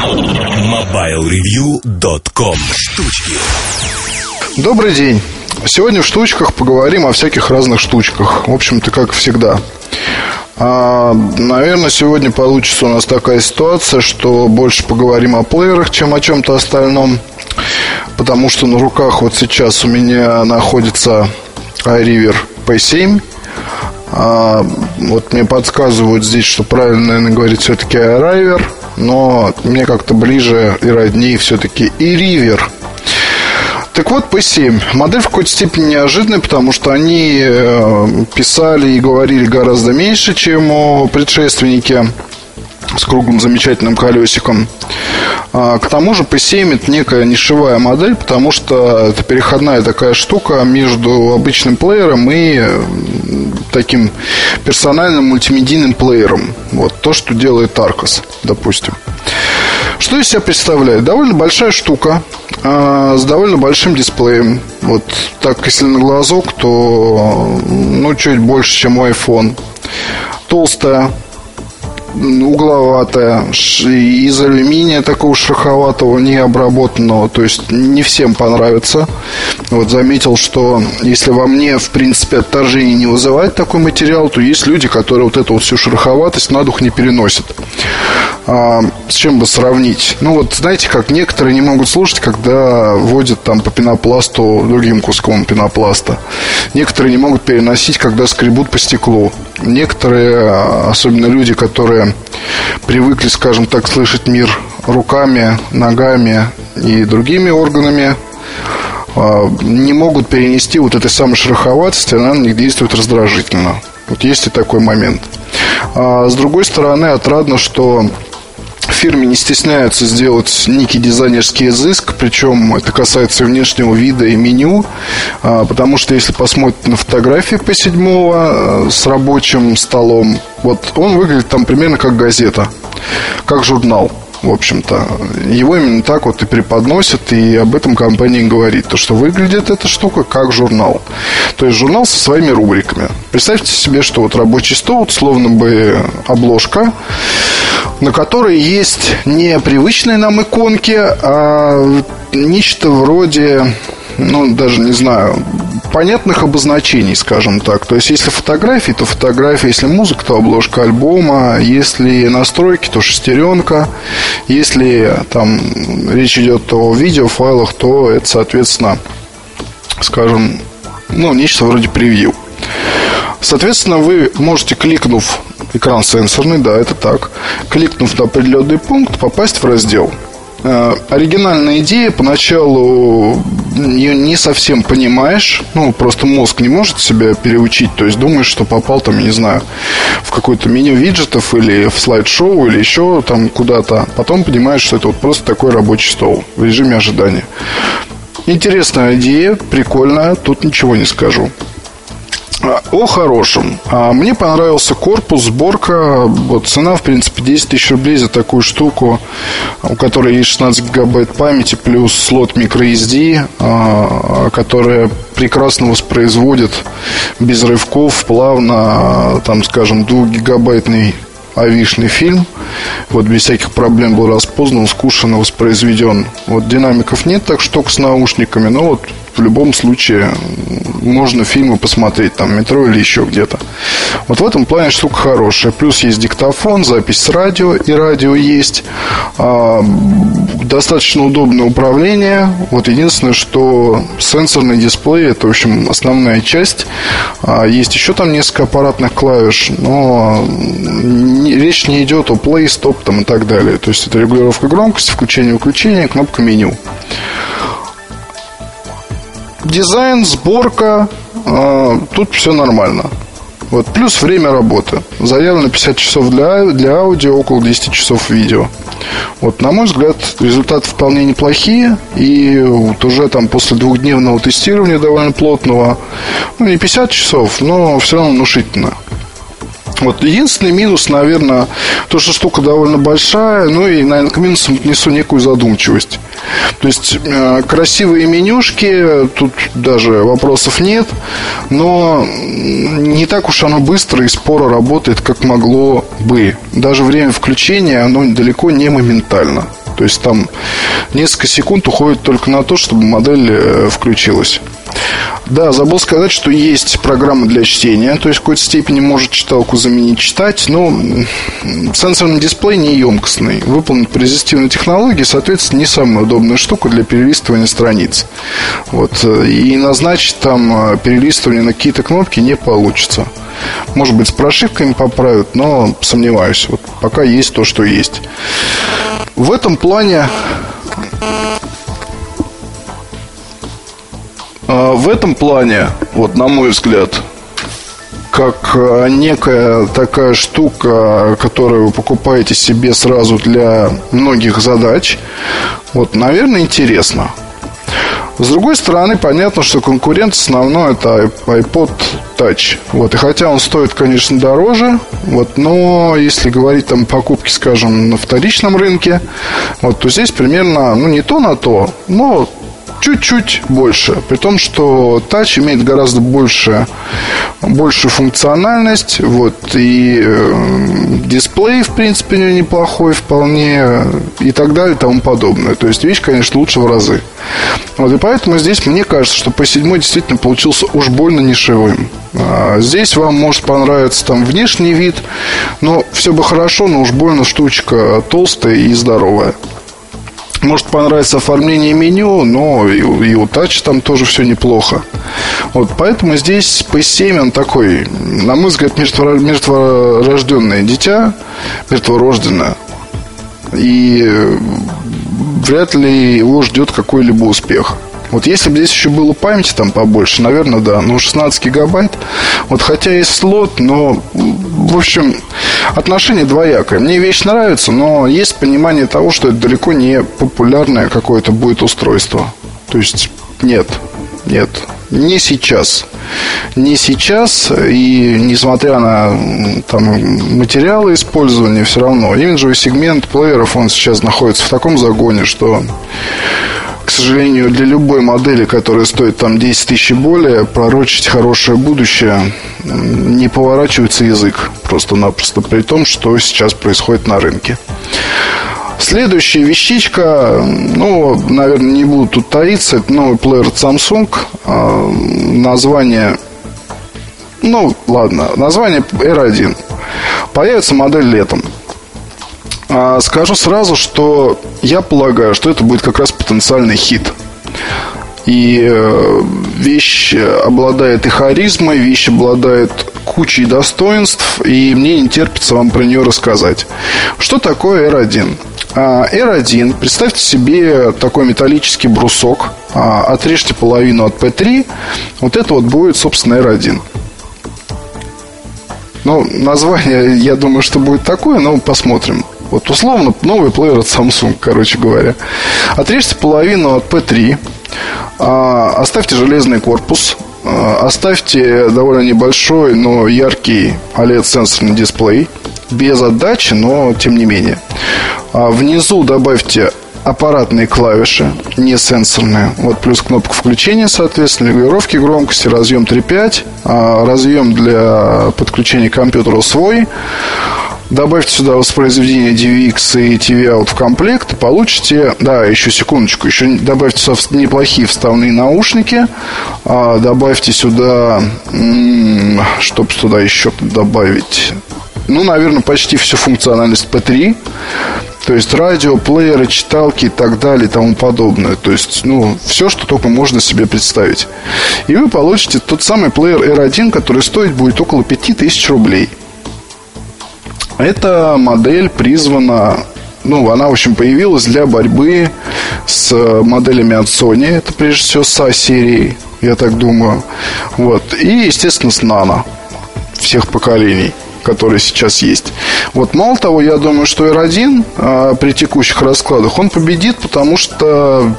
MobileReview.com Штучки Добрый день. Сегодня в штучках поговорим о всяких разных штучках. В общем-то, как всегда. А, наверное, сегодня получится у нас такая ситуация, что больше поговорим о плеерах, чем о чем-то остальном. Потому что на руках вот сейчас у меня находится iRiver P7. А, вот мне подсказывают здесь, что правильно, наверное, говорить все-таки iRiver. Но мне как-то ближе и роднее все-таки и River. Так вот, P7. Модель в какой-то степени неожиданная, потому что они э, писали и говорили гораздо меньше, чем о предшественнике с круглым замечательным колесиком. А, к тому же P7 это некая нишевая модель, потому что это переходная такая штука между обычным плеером и таким персональным мультимедийным плеером. Вот то, что делает Arcos, допустим. Что из себя представляет? Довольно большая штука э, с довольно большим дисплеем. Вот так, если на глазок, то ну, чуть больше, чем у iPhone. Толстая, угловатая, из алюминия такого шероховатого, не обработанного. То есть не всем понравится. Вот заметил, что если во мне, в принципе, отторжение не вызывает такой материал, то есть люди, которые вот эту вот всю шероховатость на дух не переносят. А, с чем бы сравнить? Ну вот, знаете, как некоторые не могут слушать, когда водят там по пенопласту другим куском пенопласта. Некоторые не могут переносить, когда скребут по стеклу. Некоторые, особенно люди, которые привыкли, скажем так, слышать мир руками, ногами и другими органами, а, не могут перенести вот этой самой шероховатости, она на них действует раздражительно. Вот есть и такой момент. А с другой стороны, отрадно, что фирме не стесняются сделать некий дизайнерский изыск, причем это касается внешнего вида и меню, а, потому что если посмотреть на фотографии P7 а, с рабочим столом, вот он выглядит там примерно как газета, как журнал в общем-то. Его именно так вот и преподносят, и об этом компания говорит, то, что выглядит эта штука как журнал. То есть журнал со своими рубриками. Представьте себе, что вот рабочий стол, вот словно бы обложка, на которой есть не привычные нам иконки, а нечто вроде ну, даже не знаю, понятных обозначений, скажем так. То есть, если фотографии, то фотография, если музыка, то обложка альбома, если настройки, то шестеренка, если там речь идет о видеофайлах, то это, соответственно, скажем, ну, нечто вроде превью. Соответственно, вы можете, кликнув экран сенсорный, да, это так, кликнув на определенный пункт, попасть в раздел – оригинальная идея, поначалу ее не совсем понимаешь, ну, просто мозг не может себя переучить, то есть думаешь, что попал там, не знаю, в какое-то меню виджетов или в слайд-шоу или еще там куда-то, потом понимаешь, что это вот просто такой рабочий стол в режиме ожидания. Интересная идея, прикольная, тут ничего не скажу. А, о хорошем. А, мне понравился корпус, сборка. Вот цена, в принципе, 10 тысяч рублей за такую штуку, у которой есть 16 гигабайт памяти, плюс слот microSD, а, которая прекрасно воспроизводит без рывков плавно, там, скажем, 2 гигабайтный авишный фильм. Вот без всяких проблем был распознан, скушан и воспроизведен. Вот динамиков нет, так что с наушниками, но вот в любом случае можно фильмы посмотреть, там, метро или еще где-то. Вот в этом плане штука хорошая. Плюс есть диктофон, запись с радио, и радио есть. А, достаточно удобное управление. Вот единственное, что сенсорный дисплей, это, в общем, основная часть. А, есть еще там несколько аппаратных клавиш, но не, речь не идет о play, стоп там и так далее. То есть это регулировка громкости, включение-выключение, кнопка меню дизайн, сборка, э, тут все нормально. Вот, плюс время работы. Заявлено 50 часов для, для аудио, около 10 часов видео. Вот, на мой взгляд, результаты вполне неплохие. И вот уже там после двухдневного тестирования довольно плотного, ну, не 50 часов, но все равно внушительно. Вот единственный минус, наверное, то, что штука довольно большая, ну и, наверное, к минусам несу некую задумчивость. То есть э, красивые менюшки, тут даже вопросов нет, но не так уж оно быстро и споро работает, как могло бы. Даже время включения, оно далеко не моментально. То есть там несколько секунд уходит только на то, чтобы модель э, включилась. Да, забыл сказать, что есть программа для чтения, то есть в какой-то степени может читалку заменить читать, но сенсорный дисплей не емкостный, выполнен по резистивной технологии, соответственно, не самая удобная штука для перелистывания страниц. Вот. И назначить там э, перелистывание на какие-то кнопки не получится. Может быть, с прошивками поправят, но сомневаюсь. Вот пока есть то, что есть. В этом плане а, в этом плане, вот на мой взгляд, как а, некая такая штука, которую вы покупаете себе сразу для многих задач, вот, наверное, интересно. С другой стороны, понятно, что конкурент основной это iPod Touch. Вот, и хотя он стоит, конечно, дороже, вот, но если говорить там покупки, скажем, на вторичном рынке, вот, то здесь примерно, ну, не то на то, но чуть-чуть больше. При том, что Touch имеет гораздо больше, большую функциональность. Вот, и э, дисплей, в принципе, неплохой вполне. И так далее и тому подобное. То есть вещь, конечно, лучше в разы. Вот, и поэтому здесь мне кажется, что по седьмой действительно получился уж больно нишевым. А здесь вам может понравиться там внешний вид, но все бы хорошо, но уж больно штучка толстая и здоровая. Может понравиться оформление меню, но и, и у Touch там тоже все неплохо. Вот поэтому здесь P7 он такой, на мой взгляд, мертво, мертворожденное дитя, мертворожденное. И вряд ли его ждет какой-либо успех. Вот если бы здесь еще было памяти там побольше, наверное, да, ну 16 гигабайт. Вот хотя есть слот, но, в общем, отношение двоякое. Мне вещь нравится, но есть понимание того, что это далеко не популярное какое-то будет устройство. То есть нет, нет, не сейчас. Не сейчас, и несмотря на там, материалы использования, все равно имиджевый сегмент плееров, он сейчас находится в таком загоне, что к сожалению, для любой модели, которая стоит там 10 тысяч и более, пророчить хорошее будущее не поворачивается язык просто-напросто, при том, что сейчас происходит на рынке. Следующая вещичка, ну, наверное, не буду тут таиться, это новый плеер от Samsung. А, название, ну, ладно, название R1. Появится модель летом. А, скажу сразу, что я полагаю, что это будет как раз потенциальный хит. И э, вещь обладает и харизмой, вещь обладает кучей достоинств, и мне не терпится вам про нее рассказать. Что такое R1? А, R1, представьте себе такой металлический брусок, а, отрежьте половину от P3, вот это вот будет, собственно, R1. Ну, название, я думаю, что будет такое, но посмотрим. Вот условно новый плеер от Samsung, короче говоря. Отрежьте половину от P3, а, оставьте железный корпус, а, оставьте довольно небольшой, но яркий OLED-сенсорный дисплей, без отдачи, но тем не менее. А внизу добавьте аппаратные клавиши, не сенсорные. Вот плюс кнопка включения, соответственно, регулировки громкости, разъем 3.5, разъем для подключения к компьютеру свой, Добавьте сюда воспроизведение DVX и TV-Out в комплект, получите, да, еще секундочку, еще добавьте сюда неплохие вставные наушники, а, добавьте сюда, чтобы сюда еще добавить, ну, наверное, почти всю функциональность P3, то есть радио, плееры, читалки и так далее и тому подобное. То есть, ну, все, что только можно себе представить. И вы получите тот самый плеер R1, который стоить будет около 5000 рублей. Эта модель призвана ну, она, в общем, появилась для борьбы с моделями от Sony. Это, прежде всего, с серии, я так думаю. Вот. И, естественно, с Nano всех поколений которые сейчас есть. Вот мало того, я думаю, что R1 а, при текущих раскладах он победит, потому что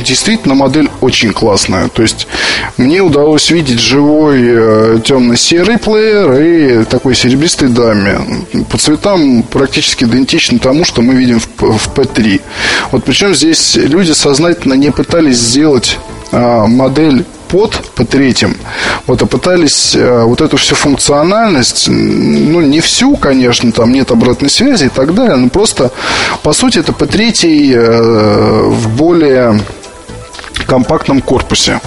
действительно модель очень классная. То есть мне удалось видеть живой э, темно-серый плеер и такой серебристый даме. По цветам практически идентичен тому, что мы видим в, в P3. Вот причем здесь люди сознательно не пытались сделать а, модель под P3, вот, а пытались э, вот эту всю функциональность, ну, не всю, конечно, там нет обратной связи и так далее, но просто, по сути, это P3 э, в более компактном корпусе.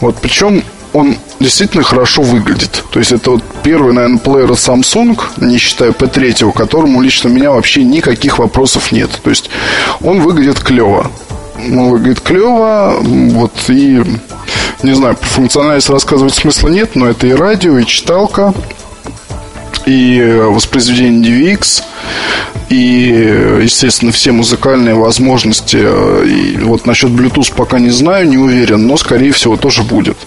Вот, причем он действительно хорошо выглядит. То есть это вот первый, наверное, плеер Samsung, не считая P3, которому лично у меня вообще никаких вопросов нет. То есть он выглядит клево. Он выглядит клево, вот и не знаю, про функциональность рассказывать смысла нет, но это и радио, и читалка, и воспроизведение DVX, и, естественно, все музыкальные возможности. И вот насчет Bluetooth пока не знаю, не уверен, но, скорее всего, тоже будет.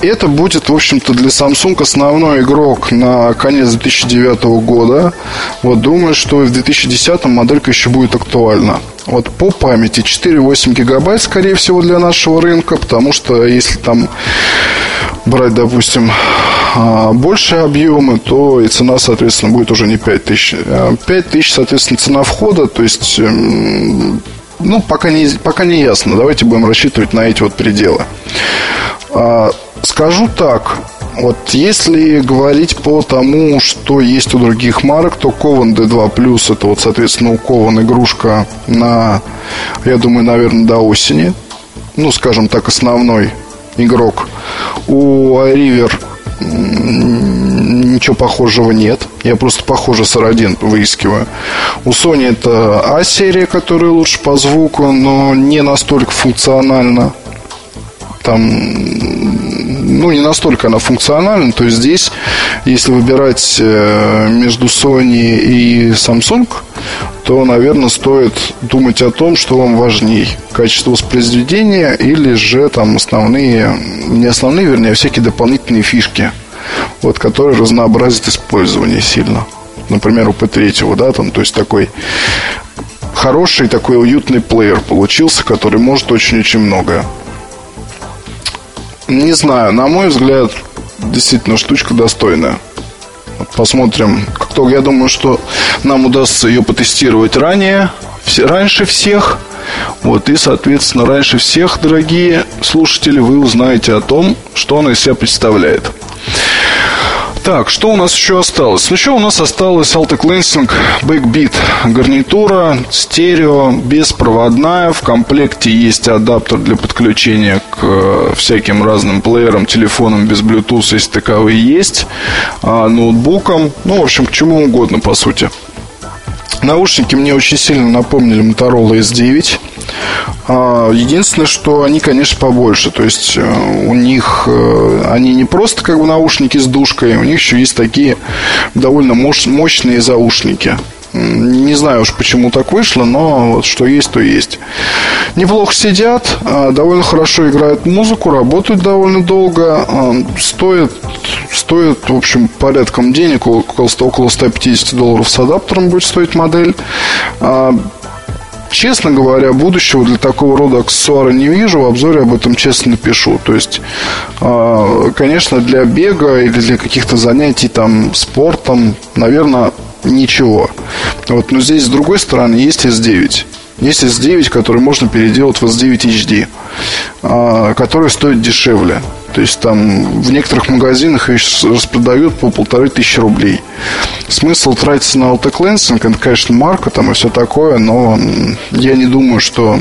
Это будет, в общем-то, для Samsung основной игрок на конец 2009 года. Вот думаю, что в 2010 моделька еще будет актуальна. Вот по памяти 4,8 гигабайт, скорее всего, для нашего рынка, потому что если там брать, допустим, а, больше объемы, то и цена, соответственно, будет уже не 5 тысяч. 5 а соответственно, цена входа, то есть, эм, ну, пока не, пока не ясно. Давайте будем рассчитывать на эти вот пределы. Скажу так, вот если говорить по тому, что есть у других марок, то Кован D2 Plus это вот, соответственно, у Кован игрушка на, я думаю, наверное, до осени. Ну, скажем так, основной игрок. У iRiver ничего похожего нет. Я просто похоже с R1 выискиваю. У Sony это А-серия, которая лучше по звуку, но не настолько функциональна. Там, ну, не настолько она функциональна. То есть здесь, если выбирать э, между Sony и Samsung, то, наверное, стоит думать о том, что вам важней. Качество воспроизведения или же там основные, не основные, вернее, а всякие дополнительные фишки, вот, которые разнообразят использование сильно. Например, у P3, да, там, то есть такой хороший, такой уютный плеер получился, который может очень-очень многое. Не знаю, на мой взгляд, действительно штучка достойная. Посмотрим. Кто, я думаю, что нам удастся ее потестировать ранее, все, раньше всех. Вот, и, соответственно, раньше всех, дорогие слушатели, вы узнаете о том, что она из себя представляет. Так, что у нас еще осталось? Ну, еще у нас осталась Alta Cleansing Backbeat гарнитура, стерео, беспроводная. В комплекте есть адаптер для подключения к э, всяким разным плеерам, телефонам без Bluetooth, если таковые есть, а, ноутбукам, ну, в общем, к чему угодно, по сути. Наушники мне очень сильно напомнили Motorola S9. А, единственное, что они, конечно, побольше. То есть э, у них э, они не просто как бы наушники с душкой, у них еще есть такие довольно мощные заушники. Не знаю уж, почему так вышло, но вот что есть, то есть. Неплохо сидят, а, довольно хорошо играют музыку, работают довольно долго, а, стоят, стоят, в общем, порядком денег, около, около 150 долларов с адаптером будет стоить модель. А, честно говоря, будущего для такого рода аксессуара не вижу. В обзоре об этом честно напишу. То есть, конечно, для бега или для каких-то занятий там спортом, наверное, ничего. Вот, но здесь, с другой стороны, есть S9. Есть S9, который можно переделать в S9 HD, а, который стоит дешевле. То есть там в некоторых магазинах их распродают по полторы тысячи рублей. Смысл тратиться на автоклинсинг, это, конечно, марка там и все такое, но я не думаю, что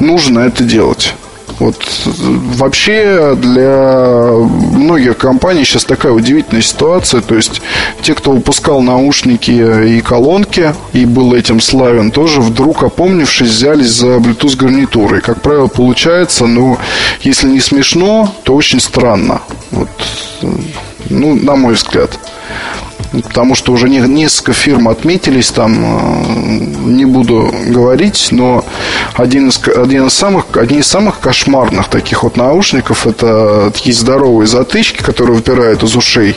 нужно это делать. Вот вообще для многих компаний сейчас такая удивительная ситуация. То есть те, кто выпускал наушники и колонки и был этим славен, тоже вдруг опомнившись, взялись за Bluetooth гарнитуры. И, как правило, получается, ну, если не смешно, то очень странно. Вот, ну, на мой взгляд потому что уже несколько фирм отметились там, э, не буду говорить, но один из, один из самых, одни из самых кошмарных таких вот наушников это такие здоровые затычки, которые выпирают из ушей,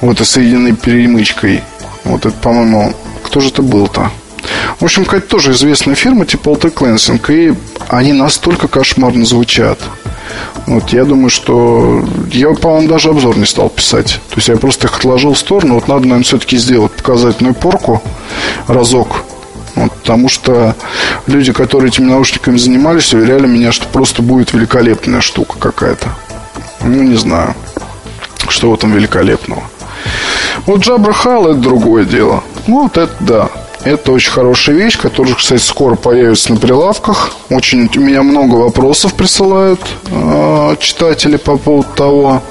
вот и соединены перемычкой. Вот это, по-моему, кто же это был-то? В общем, какая-то тоже известная фирма, типа Alta Cleansing, и они настолько кошмарно звучат. Вот, я думаю, что я, по-моему, даже обзор не стал писать. То есть я просто их отложил в сторону. Вот надо, наверное, все-таки сделать показательную порку разок. Вот, потому что люди, которые этими наушниками занимались, уверяли меня, что просто будет великолепная штука какая-то. Ну, не знаю, что в этом великолепного. Вот Jabra Hall это другое дело. Ну, вот это да. Это очень хорошая вещь, которая, кстати, скоро появится на прилавках. Очень у меня много вопросов присылают э, читатели по поводу того,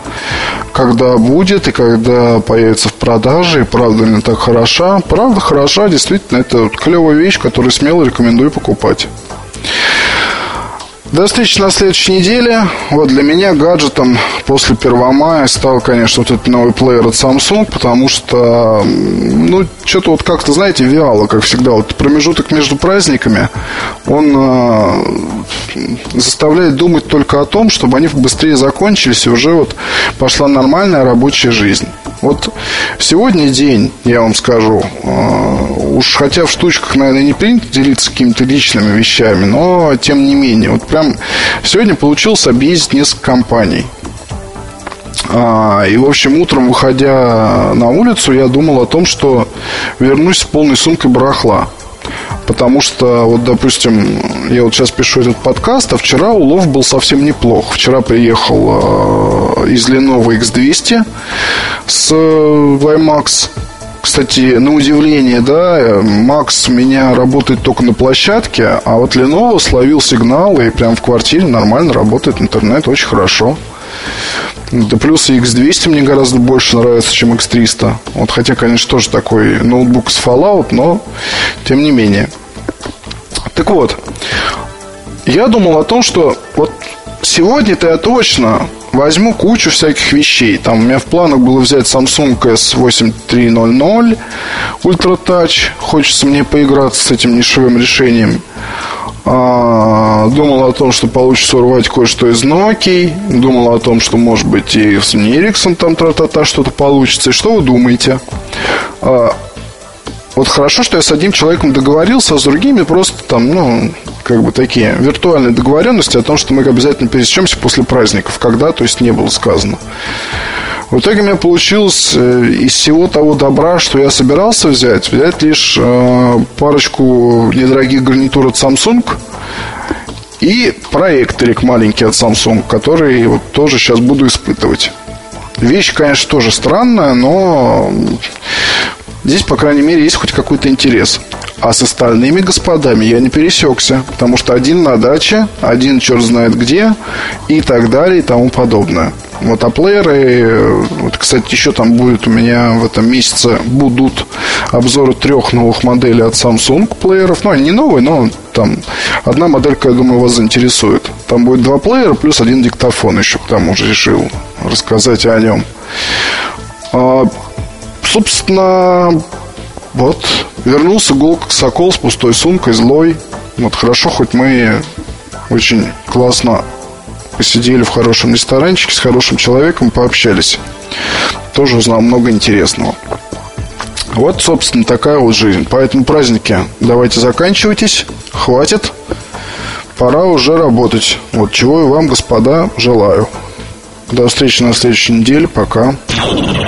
когда будет и когда появится в продаже, и правда ли она так хороша. Правда хороша, действительно, это клевая вещь, которую смело рекомендую покупать. До встречи на следующей неделе. Вот для меня гаджетом после 1 мая стал, конечно, вот этот новый плеер от Samsung, потому что, ну, что-то вот как-то, знаете, вяло, как всегда. Вот промежуток между праздниками, он э, заставляет думать только о том, чтобы они быстрее закончились, и уже вот пошла нормальная рабочая жизнь. Вот сегодня день, я вам скажу, э, уж хотя в штучках, наверное, не принято делиться какими-то личными вещами, но тем не менее, вот прям сегодня получилось объездить несколько компаний. А, и, в общем, утром, выходя на улицу, я думал о том, что вернусь с полной сумкой барахла. Потому что, вот, допустим, я вот сейчас пишу этот подкаст, а вчера улов был совсем неплох. Вчера приехал э, из Lenovo X200 с WiMAX. Кстати, на удивление, да, Макс у меня работает только на площадке, а вот Lenovo словил сигнал и прям в квартире нормально работает интернет, очень хорошо. Да плюс X200 мне гораздо больше нравится, чем X300. Вот, хотя, конечно, тоже такой ноутбук с Fallout, но тем не менее. Так вот, я думал о том, что вот сегодня-то я точно возьму кучу всяких вещей. Там у меня в планах было взять Samsung S8300 Ultra Touch. Хочется мне поиграться с этим нишевым решением. А, думал о том, что получится урвать кое-что из Nokia. Думал о том, что, может быть, и с Ericsson там тра-та-та что-то получится. И что вы думаете? А, вот хорошо, что я с одним человеком договорился, а с другими просто там, ну, как бы такие виртуальные договоренности о том, что мы обязательно пересечемся после праздников, когда, то есть не было сказано. В итоге у меня получилось э, из всего того добра, что я собирался взять, взять лишь э, парочку недорогих гарнитур от Samsung и проекторик маленький от Samsung, который вот тоже сейчас буду испытывать. Вещь, конечно, тоже странная, но здесь, по крайней мере, есть хоть какой-то интерес. А с остальными господами я не пересекся, потому что один на даче, один черт знает где и так далее и тому подобное. Вот, а плееры, вот, кстати, еще там будет у меня в этом месяце будут обзоры трех новых моделей от Samsung плееров. Ну, они не новые, но там одна моделька, я думаю, вас заинтересует. Там будет два плеера плюс один диктофон еще, к тому же решил рассказать о нем. Собственно, вот, вернулся Гулк Сокол с пустой сумкой, злой. Вот хорошо, хоть мы очень классно посидели в хорошем ресторанчике с хорошим человеком, пообщались. Тоже узнал много интересного. Вот, собственно, такая вот жизнь. Поэтому праздники давайте заканчивайтесь. Хватит. Пора уже работать. Вот чего и вам, господа, желаю. До встречи на следующей неделе. Пока.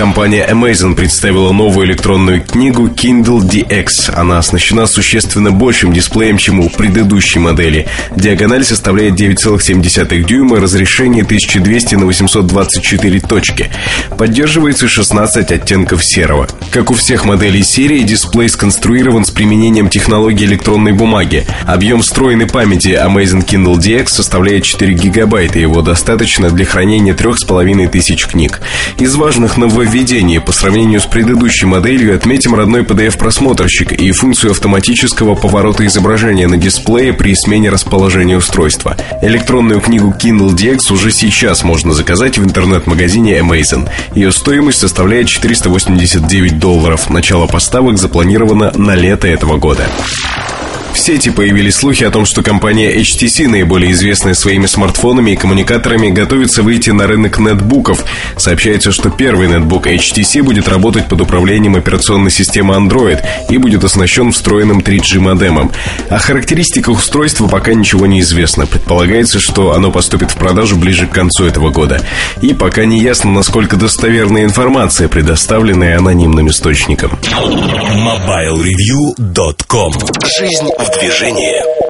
Компания Amazon представила новую электронную книгу Kindle DX. Она оснащена существенно большим дисплеем, чем у предыдущей модели. Диагональ составляет 9,7 дюйма, разрешение 1200 на 824 точки. Поддерживается 16 оттенков серого. Как у всех моделей серии, дисплей сконструирован с применением технологии электронной бумаги. Объем встроенной памяти Amazon Kindle DX составляет 4 гигабайта. Его достаточно для хранения 3500 книг. Из важных нововведений нововведении по сравнению с предыдущей моделью отметим родной PDF-просмотрщик и функцию автоматического поворота изображения на дисплее при смене расположения устройства. Электронную книгу Kindle DX уже сейчас можно заказать в интернет-магазине Amazon. Ее стоимость составляет 489 долларов. Начало поставок запланировано на лето этого года. В сети появились слухи о том, что компания HTC, наиболее известная своими смартфонами и коммуникаторами, готовится выйти на рынок нетбуков. Сообщается, что первый нетбук HTC будет работать под управлением операционной системы Android и будет оснащен встроенным 3G модемом. О характеристиках устройства пока ничего не известно. Предполагается, что оно поступит в продажу ближе к концу этого года. И пока не ясно, насколько достоверная информация, предоставленная анонимным источником. MobileReview.com Жизнь в движении